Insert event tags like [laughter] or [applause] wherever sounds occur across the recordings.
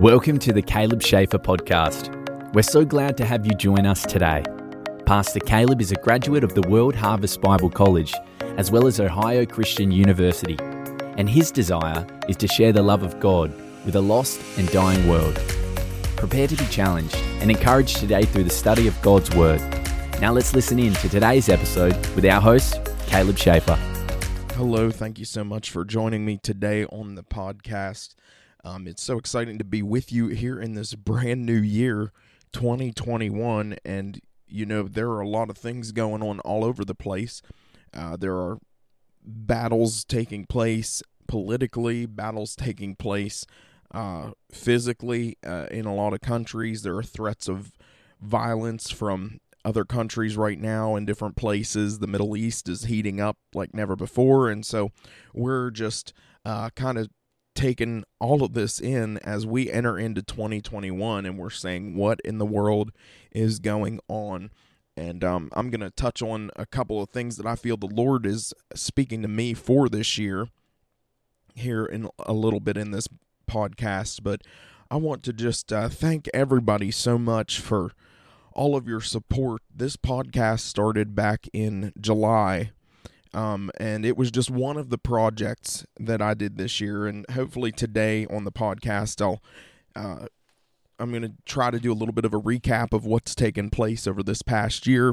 Welcome to the Caleb Schaefer podcast. We're so glad to have you join us today. Pastor Caleb is a graduate of the World Harvest Bible College, as well as Ohio Christian University, and his desire is to share the love of God with a lost and dying world. Prepare to be challenged and encouraged today through the study of God's Word. Now let's listen in to today's episode with our host, Caleb Schaefer. Hello, thank you so much for joining me today on the podcast. Um, it's so exciting to be with you here in this brand new year, 2021. And, you know, there are a lot of things going on all over the place. Uh, there are battles taking place politically, battles taking place uh, physically uh, in a lot of countries. There are threats of violence from other countries right now in different places. The Middle East is heating up like never before. And so we're just uh, kind of taken all of this in as we enter into 2021 and we're saying what in the world is going on? And um, i'm going to touch on a couple of things that i feel the lord is speaking to me for this year here in a little bit in this podcast but i want to just uh, thank everybody so much for all of your support. This podcast started back in july um, and it was just one of the projects that I did this year. And hopefully today on the podcast, I'll uh, I'm going to try to do a little bit of a recap of what's taken place over this past year,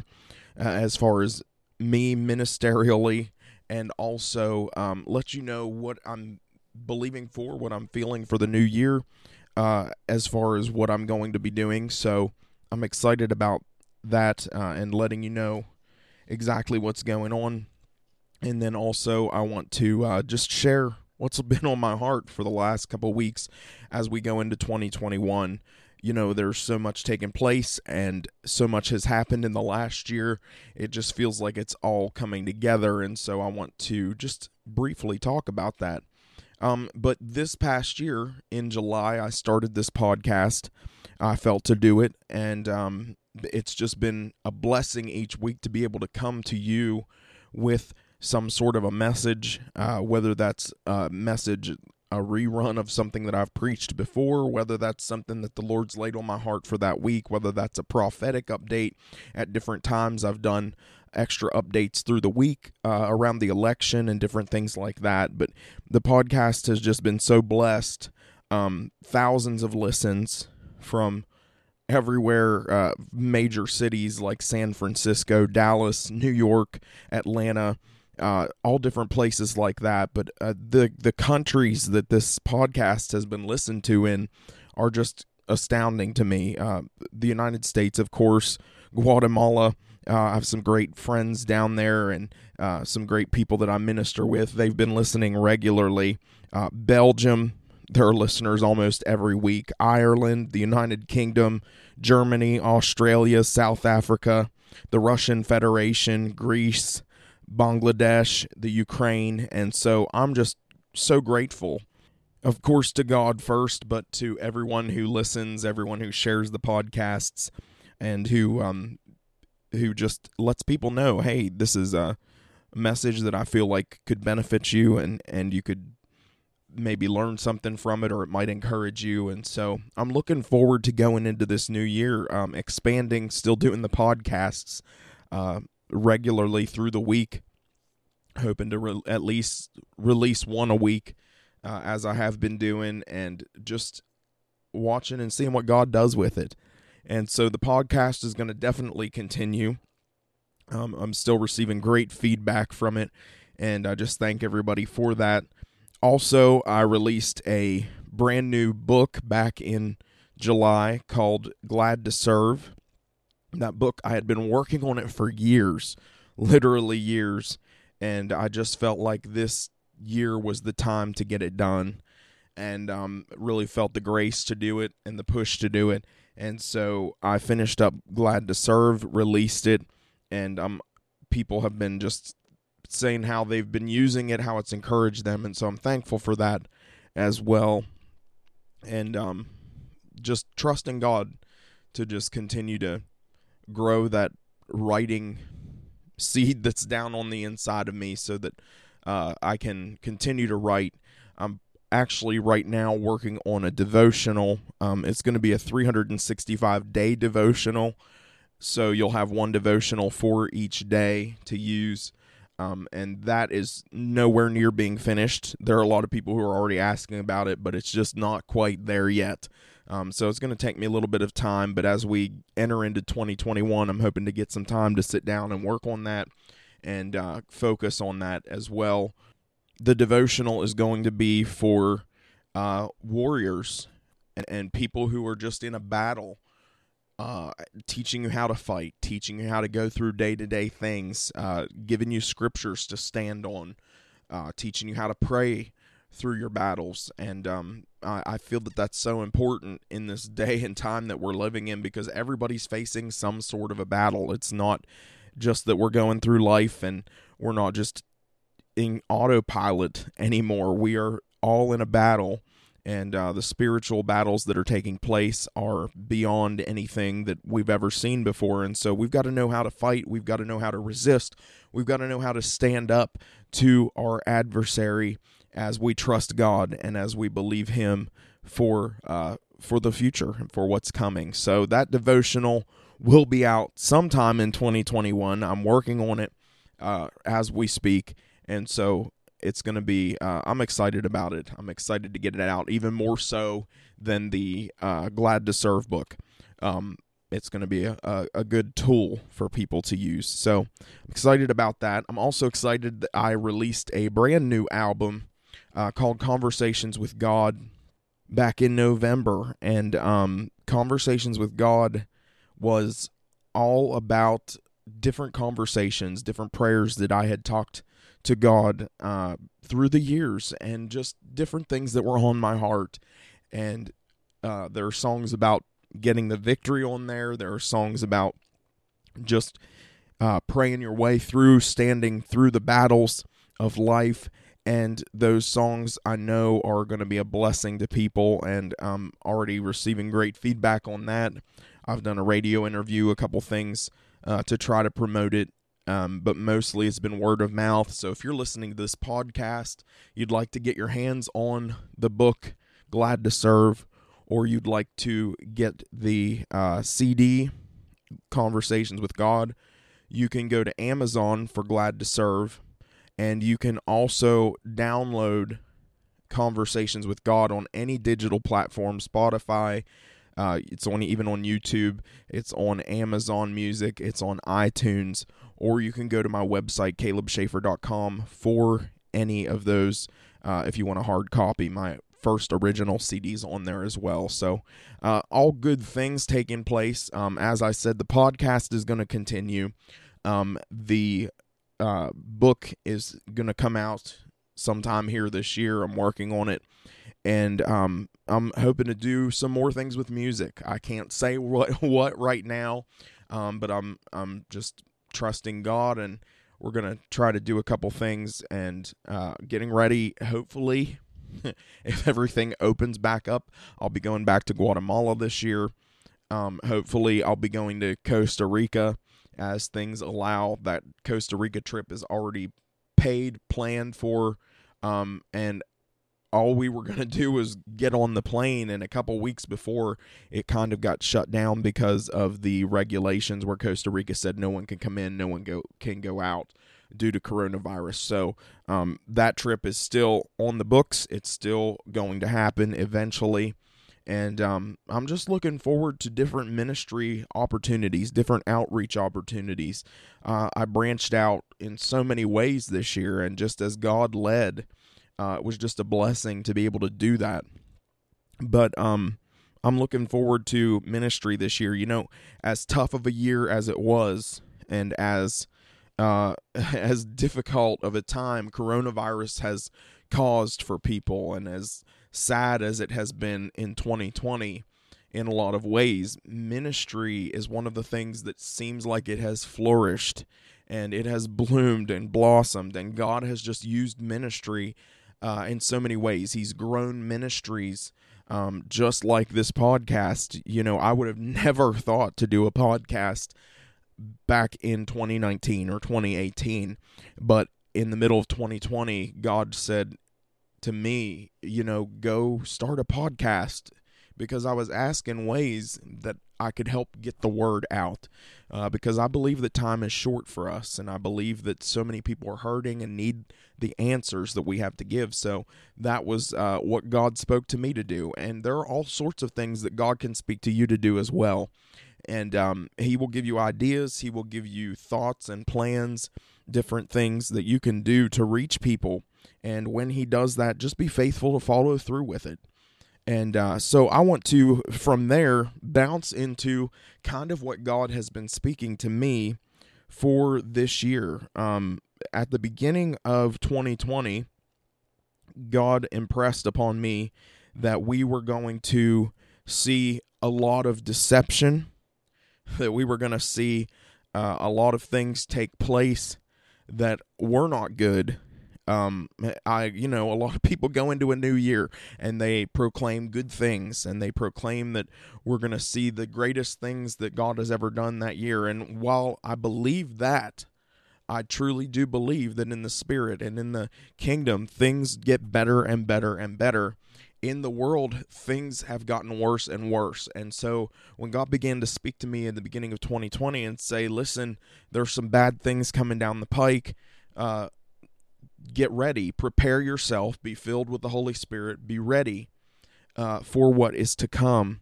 uh, as far as me ministerially, and also um, let you know what I'm believing for, what I'm feeling for the new year, uh, as far as what I'm going to be doing. So I'm excited about that uh, and letting you know exactly what's going on and then also, I want to uh, just share what's [laughs] been on my heart for the last couple weeks as we go into 2021. You know, there's so much taking place and so much has happened in the last year. It just feels like it's all coming together. And so I want to just briefly talk about that. Um, but this past year in July, I started this podcast. I felt to do it. And um, it's just been a blessing each week to be able to come to you with some sort of a message, uh, whether that's a message, a rerun of something that I've preached before, whether that's something that the Lord's laid on my heart for that week, whether that's a prophetic update at different times. I've done extra updates through the week uh, around the election and different things like that. But the podcast has just been so blessed. Um, thousands of listens from everywhere, uh, major cities like San Francisco, Dallas, New York, Atlanta uh, all different places like that. But uh, the the countries that this podcast has been listened to in are just astounding to me. Uh, the United States, of course, Guatemala. Uh, I have some great friends down there and uh, some great people that I minister with. They've been listening regularly. Uh, Belgium, there are listeners almost every week. Ireland, the United Kingdom, Germany, Australia, South Africa, the Russian Federation, Greece, Bangladesh, the Ukraine, and so I'm just so grateful. Of course, to God first, but to everyone who listens, everyone who shares the podcasts, and who um, who just lets people know, hey, this is a message that I feel like could benefit you, and and you could maybe learn something from it, or it might encourage you. And so I'm looking forward to going into this new year, um, expanding, still doing the podcasts. Uh, regularly through the week, hoping to re- at least release one a week, uh, as I have been doing, and just watching and seeing what God does with it. And so the podcast is going to definitely continue. Um, I'm still receiving great feedback from it, and I just thank everybody for that. Also, I released a brand new book back in July called Glad to Serve that book i had been working on it for years literally years and i just felt like this year was the time to get it done and um, really felt the grace to do it and the push to do it and so i finished up glad to serve released it and um, people have been just saying how they've been using it how it's encouraged them and so i'm thankful for that as well and um, just trusting god to just continue to grow that writing seed that's down on the inside of me so that uh, I can continue to write. I'm actually right now working on a devotional. Um, it's going to be a 365 day devotional. So you'll have one devotional for each day to use. Um, and that is nowhere near being finished. There are a lot of people who are already asking about it, but it's just not quite there yet. Um, so it's going to take me a little bit of time, but as we enter into 2021, I'm hoping to get some time to sit down and work on that and uh, focus on that as well. The devotional is going to be for uh, warriors and, and, people who are just in a battle, uh, teaching you how to fight, teaching you how to go through day to day things, uh, giving you scriptures to stand on, uh, teaching you how to pray through your battles. And um, I, I feel that that's so important in this day and time that we're living in because everybody's facing some sort of a battle. It's not just that we're going through life and we're not just in autopilot anymore. We are all in a battle. And uh, the spiritual battles that are taking place are beyond anything that we've ever seen before. And so we've got to know how to fight. We've got to know how to resist. We've got to know how to stand up to our adversary as we trust God and as we believe Him for uh, for the future and for what's coming. So that devotional will be out sometime in 2021. I'm working on it uh, as we speak, and so it's going to be. Uh, I'm excited about it. I'm excited to get it out, even more so than the uh, Glad to Serve book. Um, it's going to be a, a, a, good tool for people to use. So I'm excited about that. I'm also excited that I released a brand new album uh, called Conversations with God back in November. And um, Conversations with God was all about different conversations, different prayers that I had talked to God uh, through the years, and just different things that were on my heart. And uh, there are songs about getting the victory on there. There are songs about just uh, praying your way through, standing through the battles of life and those songs I know are going to be a blessing to people, and I'm already receiving great feedback on that. I've done a radio interview, a couple things uh, to try to promote it, um, but mostly it's been word of mouth. So if you're listening to this podcast, you'd like to get your hands on the book Glad to Serve, or you'd like to get the uh, CD Conversations with God, you can go to Amazon for Glad to Serve and you can also download conversations with God on any digital platform, Spotify. Uh, it's on even on YouTube. It's on Amazon Music. It's on iTunes, or you can go to my website calebschaefer.com for any of those. Uh, if you want a hard copy, my first original CDs on there as well. So, uh, all good things taking place. Um, as I said, the podcast is going to continue. Um, the uh, book is going to come out sometime here this year. I'm working on it. And um, I'm hoping to do some more things with music. I can't say [laughs] what what right now, um, but I'm I'm just trusting God, and we're gonna try to do a couple things and uh, getting ready. Hopefully, [laughs] if everything opens back up, I'll be going back to Guatemala this year. Um, hopefully, I'll be going to Costa Rica as things allow. That Costa Rica trip is already paid, planned for, um, and all we were [laughs] going to do was get on the plane and a couple weeks before it kind of got shut down because of the regulations where Costa Rica said no one can come in, no one go can go out due to coronavirus. So um, that trip is still on the books. It's still going to happen eventually and um, I'm just looking forward to different ministry opportunities, different outreach opportunities. Uh, I branched out in so many ways this year, and just as God led, uh, it was just a blessing to be able to do that. But um, I'm looking forward to ministry this year. You know, as tough of a year as it was, and as uh, [laughs] as difficult of a time coronavirus has caused for people, and as sad as it has been in 2020 in a lot of ways, ministry is one of the things that seems like it has flourished and it has bloomed and blossomed. And God has just used ministry uh, in so many ways. He's grown ministries um, just like this podcast. You know, I would have never thought to do a podcast back in 2019 or 2018, but in the middle of 2020, God said, to me, you know, go start a podcast because I was asking ways that I could help get the word out. Uh, because I believe that time is short for us, and I believe that so many people are hurting and need the answers that we have to give. So that was uh, what God spoke to me to do. And there are all sorts of things that God can speak to you to do as well. And um, He will give you ideas, He will give you thoughts and plans, different things that you can do to reach people. And when He does that, just be faithful to follow through with it. And uh, so I want to, from there, bounce into kind of what God has been speaking to me for this year. Um, at the beginning of 2020, God impressed upon me that we were going to see a lot of deception, [laughs] that we were going to see uh, a lot of things take place that were not good um i you know a lot of people go into a new year and they proclaim good things and they proclaim that we're going to see the greatest things that god has ever done that year. And while i believe that i truly do believe that in the spirit and in the kingdom things get better and better and better. In the world, things have gotten worse and worse. And so when God began to speak to me in the beginning of 2020 and say, listen, there's some bad things coming down the pike, uh, get ready, prepare yourself, be filled with the Holy Spirit, be ready uh, for what is to come.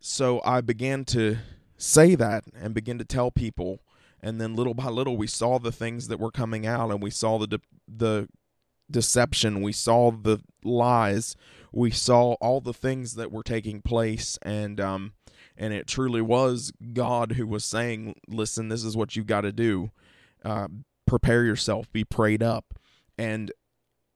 So I began to say that and begin to tell people, and then little by little we saw the things that were coming out, and we saw the de- the deception, we saw the lies, we saw all the things that were taking place, and um, and it truly was God who was saying, "Listen, this is what you got to do." Uh, prepare yourself, be prayed up. And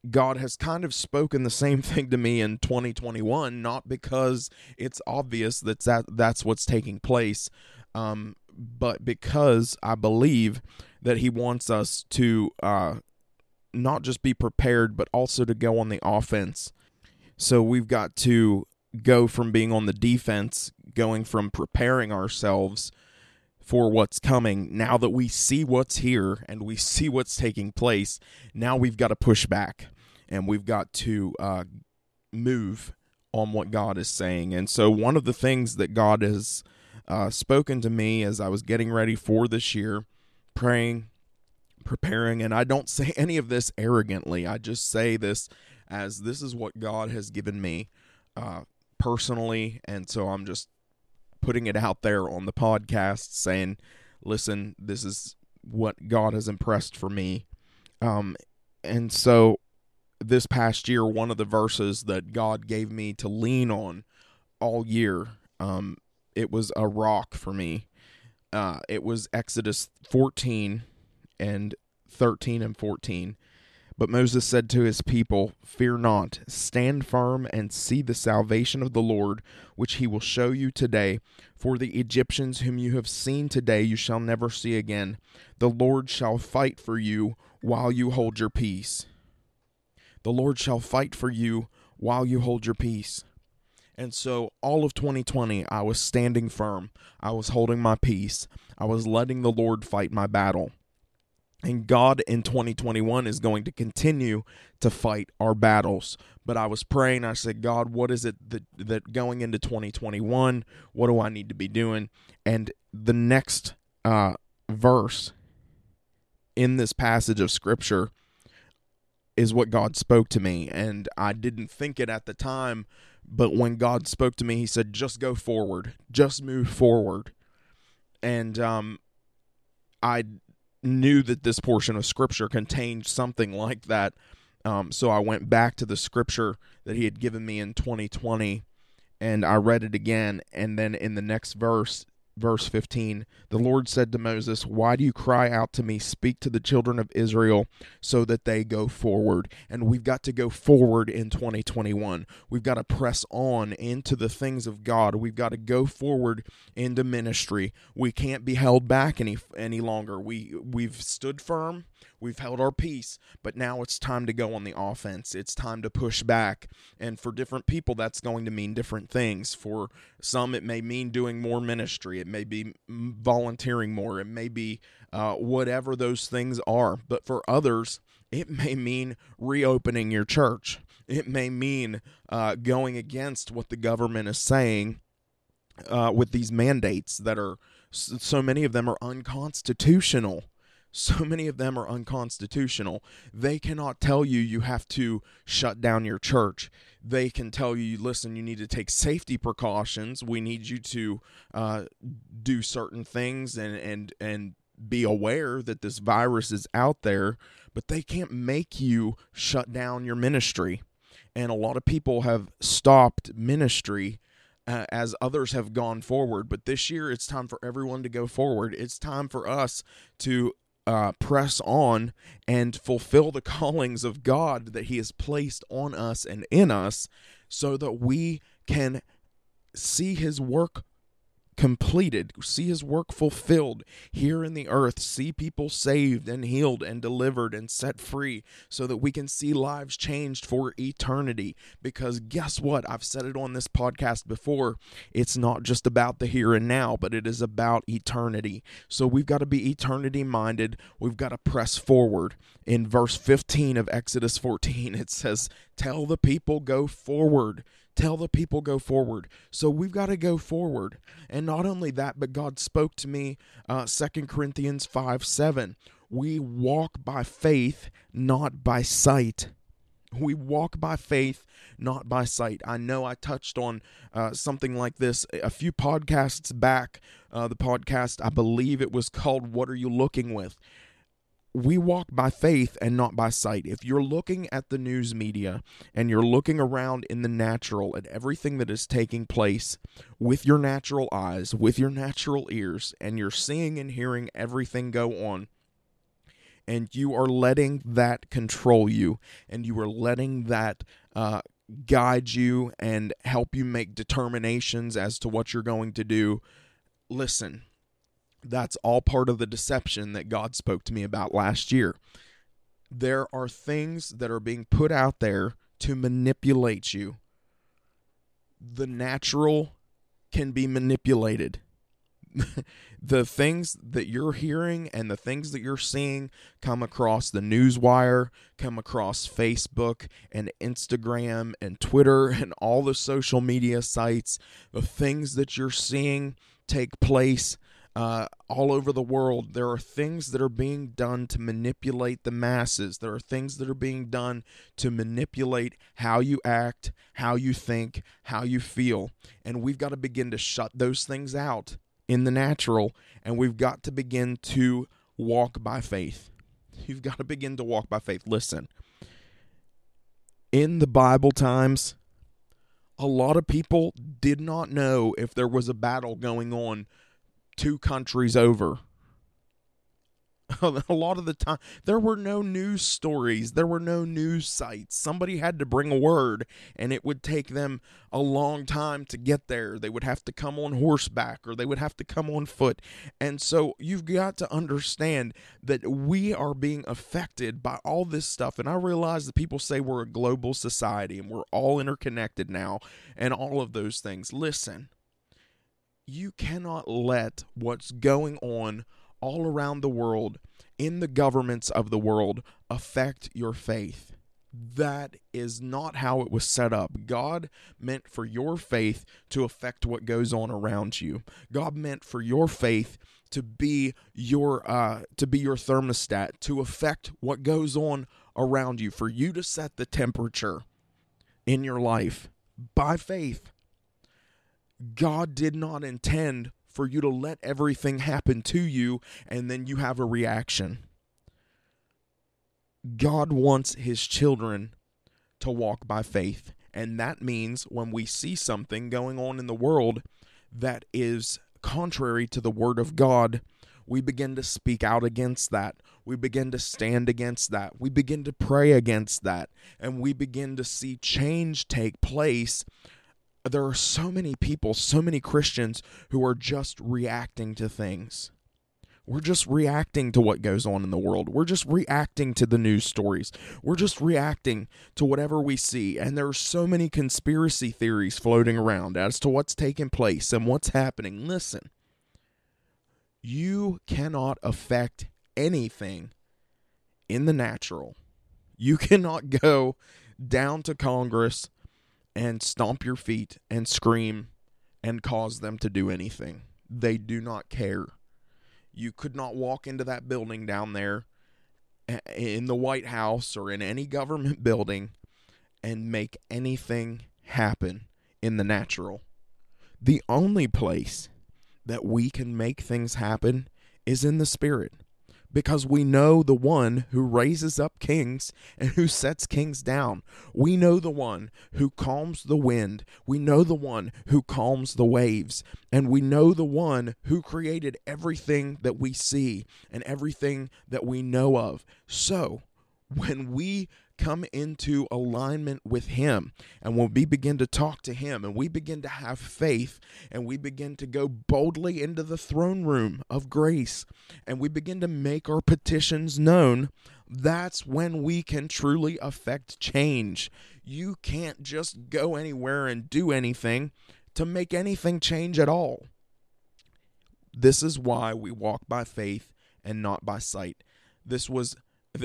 God has kind of spoken the same [laughs] thing to me in 2021, not because it's obvious that, that that's what's taking place, um, but because I believe that He wants us to uh, not just be prepared, but also to go on the offense. So we've got to go from being on the defense, going from preparing ourselves for what's coming. Now that we see what's here and we see what's taking place, now we've got to push back and we've got to uh, move on what God is saying. And so, one of the things that God has uh, spoken to me as I was getting ready for this year, praying, preparing, and I don't say [laughs] any of this arrogantly, I just say this as this is what God has given me uh, personally. And so, I'm just putting it out there on the podcast saying, listen, this is what God has impressed for me. Um, and so this past year, one of the verses that God gave me to lean on all year, um, it was a rock for me. Uh, it was Exodus 14 and 13 and 14. But Moses said to his people, Fear not, stand firm and see the salvation of the Lord, which he will show you today. For the Egyptians whom you have seen today you shall never see again. The Lord shall fight for you while you hold your peace. The Lord shall fight for you while you hold your peace. And so, all of 2020, I was standing firm. I was holding my peace. I was letting the Lord fight my battle. And God in 2021 is going to continue to fight our battles. But I was praying, I said, God, what is it that, that going into 2021, what do I need to be doing? And the next uh, verse in this passage of scripture is what God spoke to me. And I didn't think it at the time, but when God spoke to me, He said, just go forward, just move forward. And um, I knew that this portion of scripture contained something like that. Um, so I went back to the scripture that he had given me in 2020 and I read it again. And then in the next verse, verse 15 the lord said to moses why do you cry out to me? Speak to the children of israel so that they go forward and we've got to go forward in 2021 we've got to press on into the things of god. We've got to go forward into ministry. We can't be held back any any longer. We we've stood firm We've held our peace, but now it's time to go on the offense. It's time to push back. And for different people, that's going to mean different things. For some, it may mean doing more ministry, it may be volunteering more, it may be uh, whatever those things are. But for others, It may mean reopening your church. It may mean uh, going against what the government is saying uh, with these mandates that are so many of them are unconstitutional. So [laughs] many of them are unconstitutional. They cannot tell you you have to shut down your church. They can tell you, listen, you need to take safety precautions. We need you to uh, do certain things and and and be aware that this virus is out there. But they can't make you shut down your ministry. And a lot of people have stopped ministry uh, as others have gone forward. But this year, it's time for everyone to go forward. It's time for us to uh, press on and fulfill the [laughs] callings of God that He has placed on us and in us so that we can see His work completed, see his work fulfilled here in the earth, see people saved and healed and delivered and set free so that we can see lives changed for eternity. Because guess what? I've said it on this podcast before. It's not just about the here and now, but it is about eternity. So we've got to be eternity minded. We've got to press forward. In verse 15 of Exodus 14, [laughs] it says, Tell the people, go forward tell the people go forward. So we've got to go forward. And not only that but god spoke to me uh, 2 corinthians 5 7 we walk by faith not by sight. We walk by faith not by sight. I know i touched on uh, something like this a few podcasts back uh, the podcast i believe it was called what are you looking with we walk by faith and not by sight. If you're looking at the news media and you're looking around in the natural at everything that is taking place with your natural eyes, with your natural ears, and you're seeing and hearing everything go on, and you are letting that control you, and you are letting that uh, guide you and help you make determinations as to what you're going to do, listen that's all part of the deception that God spoke to me about last year. There are things that are being put out there to manipulate you. The natural can be manipulated. [laughs] the things that you're hearing and the things that you're seeing come across the newswire, come across Facebook and Instagram and Twitter [laughs] and all the social media sites. The things that you're seeing take place uh, all over the world, there are things that are being done to manipulate the masses. There are things that are being done to manipulate how you act, how you think, how you feel. And we've got to begin to shut those things out in the natural, and we've got to begin to walk by faith. You've got to begin to walk by faith. Listen, in the Bible times, a lot of people did not know if there was a battle going on two countries over. [laughs] a lot of the time there were no news stories. There were no news sites. Somebody had to bring a word and it would take them a long time to get there. They would have to come on horseback or they would have to come on foot. And so you've got to understand that we are being affected by all this stuff. And i realize that people say we're a global society and we're all interconnected now and all of those things. Listen you cannot let what's going on all around the world in the governments of the world affect your faith. That is not how it was set up. God meant for your faith to affect what goes on around you. God meant for your faith to be your uh, to be your thermostat to affect what goes on around you. For you to set the temperature in your life by faith God did not intend for you to let everything happen to you and then you have a reaction. God wants his children to walk by faith. And that means when we see something going on in the world that is contrary to the word of God, we begin to speak out against that. We begin to stand against that. We begin to pray against that. And we begin to see change take place there are so many people, so many Christians who are just reacting to things. We're just reacting to what goes on in the world. We're just reacting to the news stories. We're just reacting to whatever we see. And there are so many conspiracy theories floating around as to what's taking place and what's happening. Listen, you cannot affect anything in the natural You [laughs] cannot go down to Congress and stomp your feet and scream and cause them to do anything. They do not care. You could not walk into that building down there in the White House or in any government [laughs] building and make anything happen in the natural. The only place that we can make things happen is in the spirit because we know the one who raises up kings and who sets kings down. We know the one who calms the wind. We know the one who calms the waves. And we know the one who created everything that we see and everything that we know of. So, when we come into alignment with Him. And when we begin to talk to Him and we begin to have faith and we begin to go boldly into the throne room of grace and we begin to make our petitions known, that's when we can truly affect change. You can't just go anywhere and do anything to make anything change at all. This is why we walk by faith and not by sight. This was,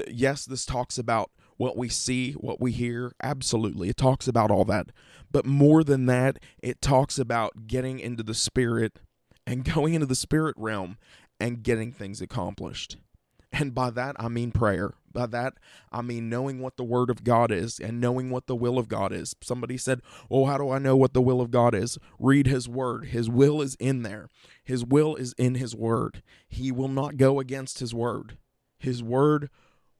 yes, this talks about what we see, what we hear. Absolutely. It talks about all that. But more than that, it talks about getting into the spirit and [laughs] going into the spirit realm and getting things accomplished. And by that, I mean prayer. By that, I mean knowing what the Word of God is and knowing what the will of God is. Somebody said, Oh, how do I know what the will of God is? Read His Word. His will is in there, His will is in His Word. He will not go against His Word. His Word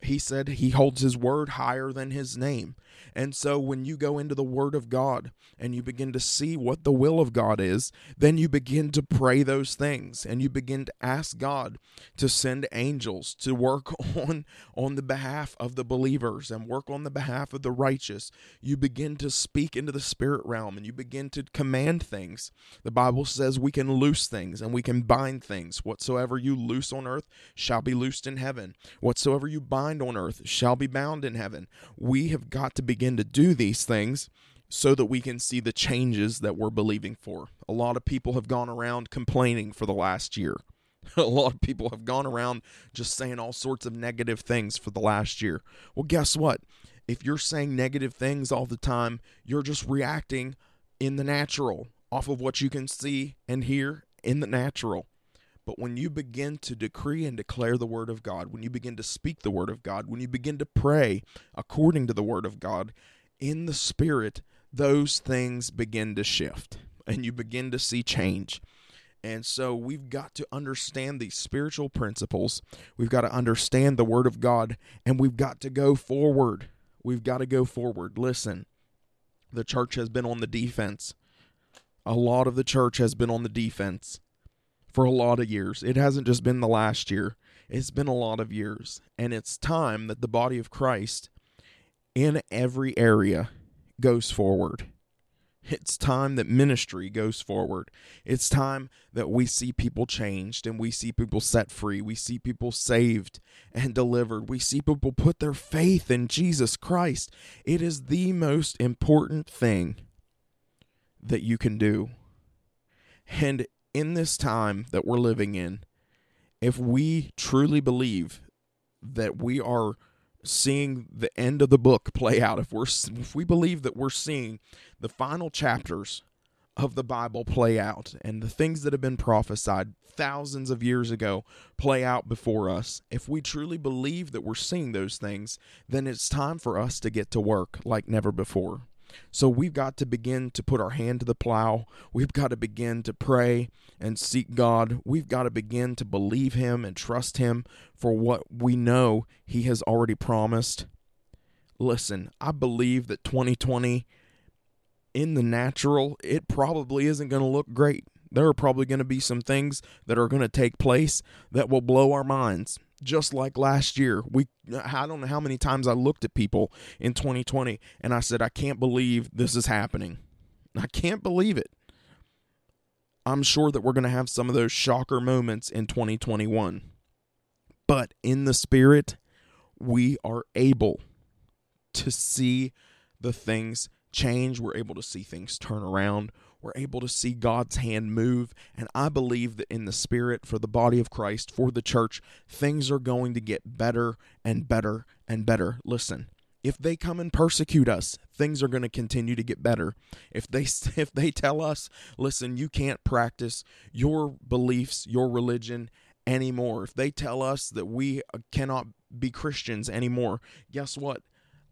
he said he holds his word higher than his name. And so when you go into the word of God and you begin to see what the will of God is, then you begin to pray those things and you begin to ask God to send angels to work [laughs] on on the behalf of the believers and work on the behalf of the righteous. You begin to speak into the spirit realm and you begin to command things. The Bible says we can loose things and we can bind things. Whatsoever you loose on earth shall be loosed in heaven. Whatsoever you bind bind on earth shall be bound in heaven. We have got to begin to do these things so that we can see the changes that we're believing for. A lot of people have gone around complaining for the last year. [laughs] A lot of people have gone around just saying all sorts of negative things for the last year. Well, guess what? If you're saying negative things all the time, you're just reacting in the natural off of what you can see and hear in the natural. But when you begin to decree and declare the word of God, when you begin to speak the word of God, when you begin to pray according to the word of God in the spirit, those things begin to shift and you begin to see change. And so we've got to understand these spiritual principles. We've got to understand the Word of God, and we've got to go forward. We've got to go forward. Listen, the church has been on the defense. A lot of the church has been on the defense for a lot of years. It hasn't just been the last year, it's been a lot of years. And it's time that the body of Christ in every area goes forward. It's time that ministry goes forward. It's time that we see people changed and we see people set free. We see people saved and delivered. We see people put their faith in Jesus Christ. It is the most important thing that you can do. And in this time that we're living in, if we truly believe that we are seeing the end of the book play out, if we're if we believe that we're seeing the final chapters of the Bible play out and the things that have been prophesied thousands of years ago play out before us, if we truly believe that we're seeing those things, then it's time for us to get to work like never before. So we've got to begin to put our hand to the plow. We've got to begin to pray and seek God. We've got to begin to believe Him and trust Him for what we know He has already promised. Listen, I believe that 2020 in the natural, it probably isn't going to look great. There are probably going to be some things that are going to take place that will blow our minds just like last year. We I don't know how many times I looked at people in 2020 and I said I can't believe this is happening. I can't believe it. I'm sure that we're going to have some of those shocker moments in 2021. But in the spirit, we are able to see the things change. We're able to see things turn around we're able to see God's hand move. And I believe that in the Spirit, for the body of Christ, for the church, things are going to get better and better and better. Listen, if they come and persecute us, things are going to continue to get better. If they [laughs] if they tell us, "Listen, you can't practice your beliefs, your religion anymore." If they tell us that we uh, cannot be Christians anymore, guess what?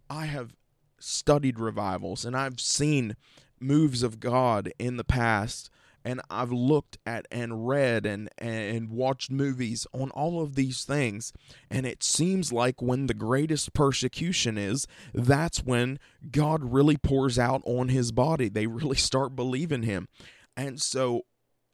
I have studied revivals and I've seen moves of God in the past and I've looked at and read and and watched movies on all of these things and it seems like when the greatest persecution is that's when God really pours out on his body. They really [laughs] start believing him. And so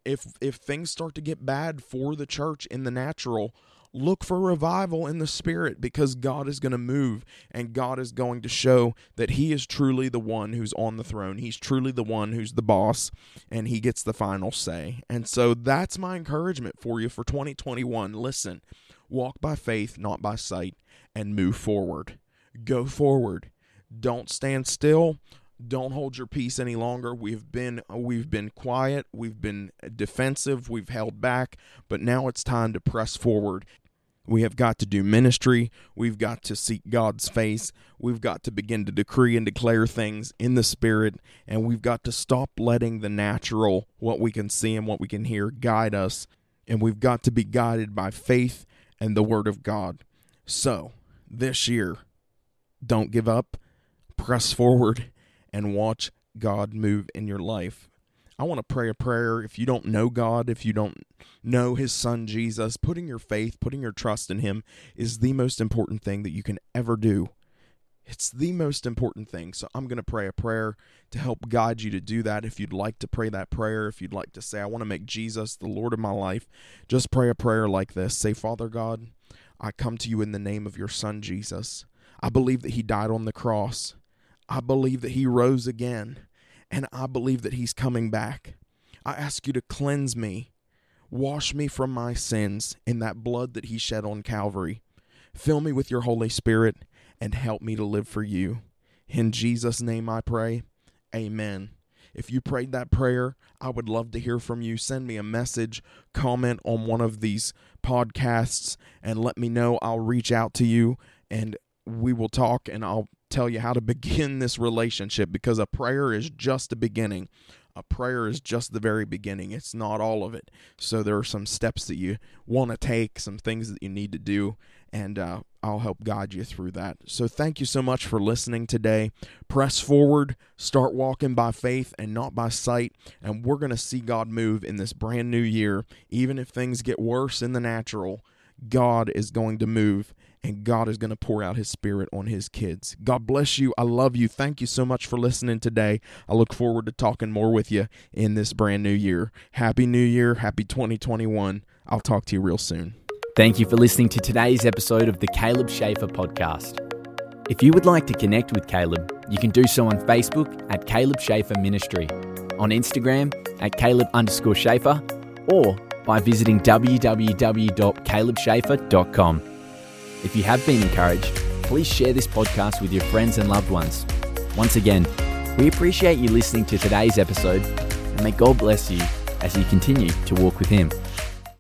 if if things start to get bad for the church in the natural look for revival in the spirit because God is going to move and God is going to show that He is truly the one who's on the throne. He's truly the one who's the boss and He gets the final say. And so that's my encouragement for you for 2021. Listen, walk by faith, not by sight, and move forward. Go forward. Don't stand still don't hold your peace any longer. We've been we've been quiet, we've been defensive, we've held back, but now it's time to press forward we have got to do ministry. We've got to seek God's face. We've got to begin to decree and declare things in the Spirit. And we've got to stop letting the natural, what we can see and what we can hear, guide us. And we've got to be guided by faith and the Word of God. So, this year, don't give up, press forward, and watch God move in your life. I want to pray a prayer. If you don't know God, if you don't know His Son Jesus, putting your faith, putting your trust in Him is the most important thing that you can ever do. It's the most important thing. So I'm going to pray a prayer to help guide you to do that. If you'd like to pray that prayer, if you'd like to say, I want to make Jesus the Lord of my life, just pray a prayer like this Say, Father God, I come to you in the name of your Son Jesus. I believe that He died on the cross. I believe that He rose again and I believe that He's coming back. I ask you to cleanse me, wash me from my sins in that blood that He shed on Calvary. Fill me with your Holy Spirit and help me to live for you. In Jesus' name I pray. Amen. If you prayed that prayer, I would love to hear from you. Send me a message, comment on one of these podcasts, and let me know. I'll reach out to you and we will talk and I'll tell you how to begin [laughs] this relationship because a prayer is just a beginning. A prayer is just the very beginning. It's not all of it. So there are some steps that you want to take, some things that you need to do, and uh, I'll help guide you through that. So thank you so much for listening today. Press forward, start walking by faith and not by sight, and we're going to see God move in this brand new year. Even if things get worse in the natural, God is going to move and God is going to pour out his spirit on his kids. God bless you. I love you. Thank you so much for listening today. I look forward to talking more with you in this brand new year. Happy New Year. Happy 2021. I'll talk to you real soon. Thank you for listening to today's episode of the Caleb Schaefer podcast. If you would like to connect with Caleb, you can do so on Facebook at Caleb Schaefer Ministry, on Instagram at Caleb underscore Schaefer, or by visiting www.calebschaefer.com. If you have been encouraged, please share this podcast with your friends and loved ones. Once again, we appreciate you listening to today's episode, and may God bless you as you continue to walk with Him.